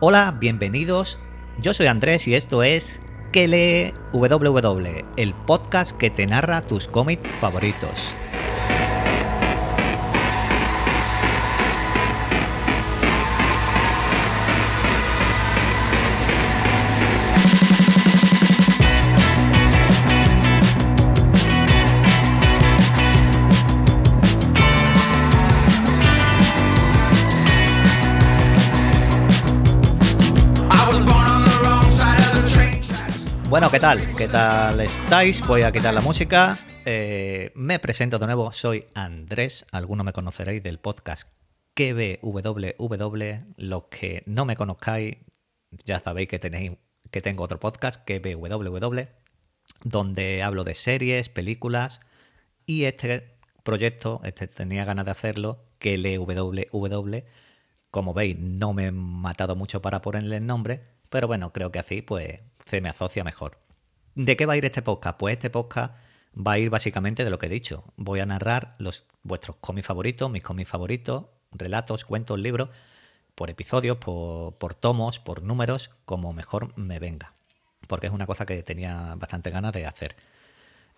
Hola, bienvenidos. Yo soy Andrés y esto es Que WW, el podcast que te narra tus cómics favoritos. Bueno, ¿qué tal? ¿Qué tal estáis? Voy a quitar la música. Eh, me presento de nuevo, soy Andrés. Algunos me conoceréis del podcast KBWW. Los que no me conozcáis, ya sabéis que tenéis que tengo otro podcast, KBWW, donde hablo de series, películas. Y este proyecto, este tenía ganas de hacerlo, KLWW. Como veis, no me he matado mucho para ponerle el nombre, pero bueno, creo que así pues me asocia mejor. ¿De qué va a ir este podcast? Pues este podcast va a ir básicamente de lo que he dicho. Voy a narrar los, vuestros cómics favoritos, mis cómics favoritos, relatos, cuentos, libros, por episodios, por, por tomos, por números, como mejor me venga. Porque es una cosa que tenía bastante ganas de hacer.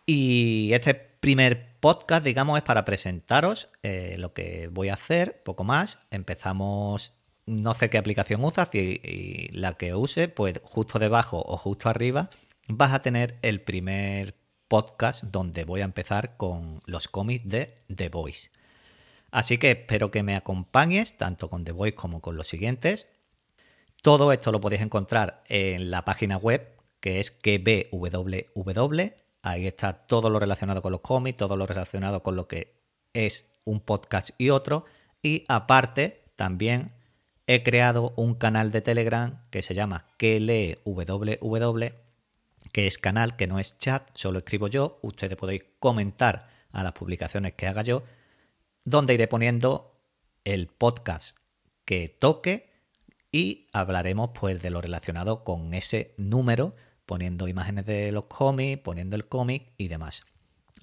Y este primer podcast, digamos, es para presentaros eh, lo que voy a hacer, poco más. Empezamos no sé qué aplicación usas y, la que use, pues justo debajo o justo arriba vas a tener el primer podcast donde voy a empezar con los cómics de The Voice. Así que espero que me acompañes tanto con The Voice como con los siguientes. Todo esto lo podéis encontrar en la página web que es kbww. Ahí está todo lo relacionado con los cómics, todo lo relacionado con lo que es un podcast y otro. Y aparte, también he creado un canal de Telegram que se llama que lee www, que es canal, que no es chat, solo escribo yo. Ustedes podéis comentar a las publicaciones que haga yo, donde iré poniendo el podcast que toque y hablaremos pues de lo relacionado con ese número, poniendo imágenes de los cómics, poniendo el cómic y demás.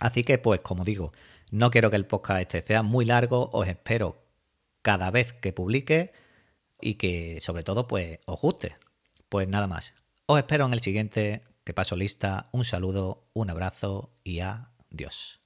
Así que pues como digo, no quiero que el podcast este sea muy largo, os espero cada vez que publique y que sobre todo pues os guste. Pues nada más. Os espero en el siguiente, que paso lista. Un saludo, un abrazo y adiós.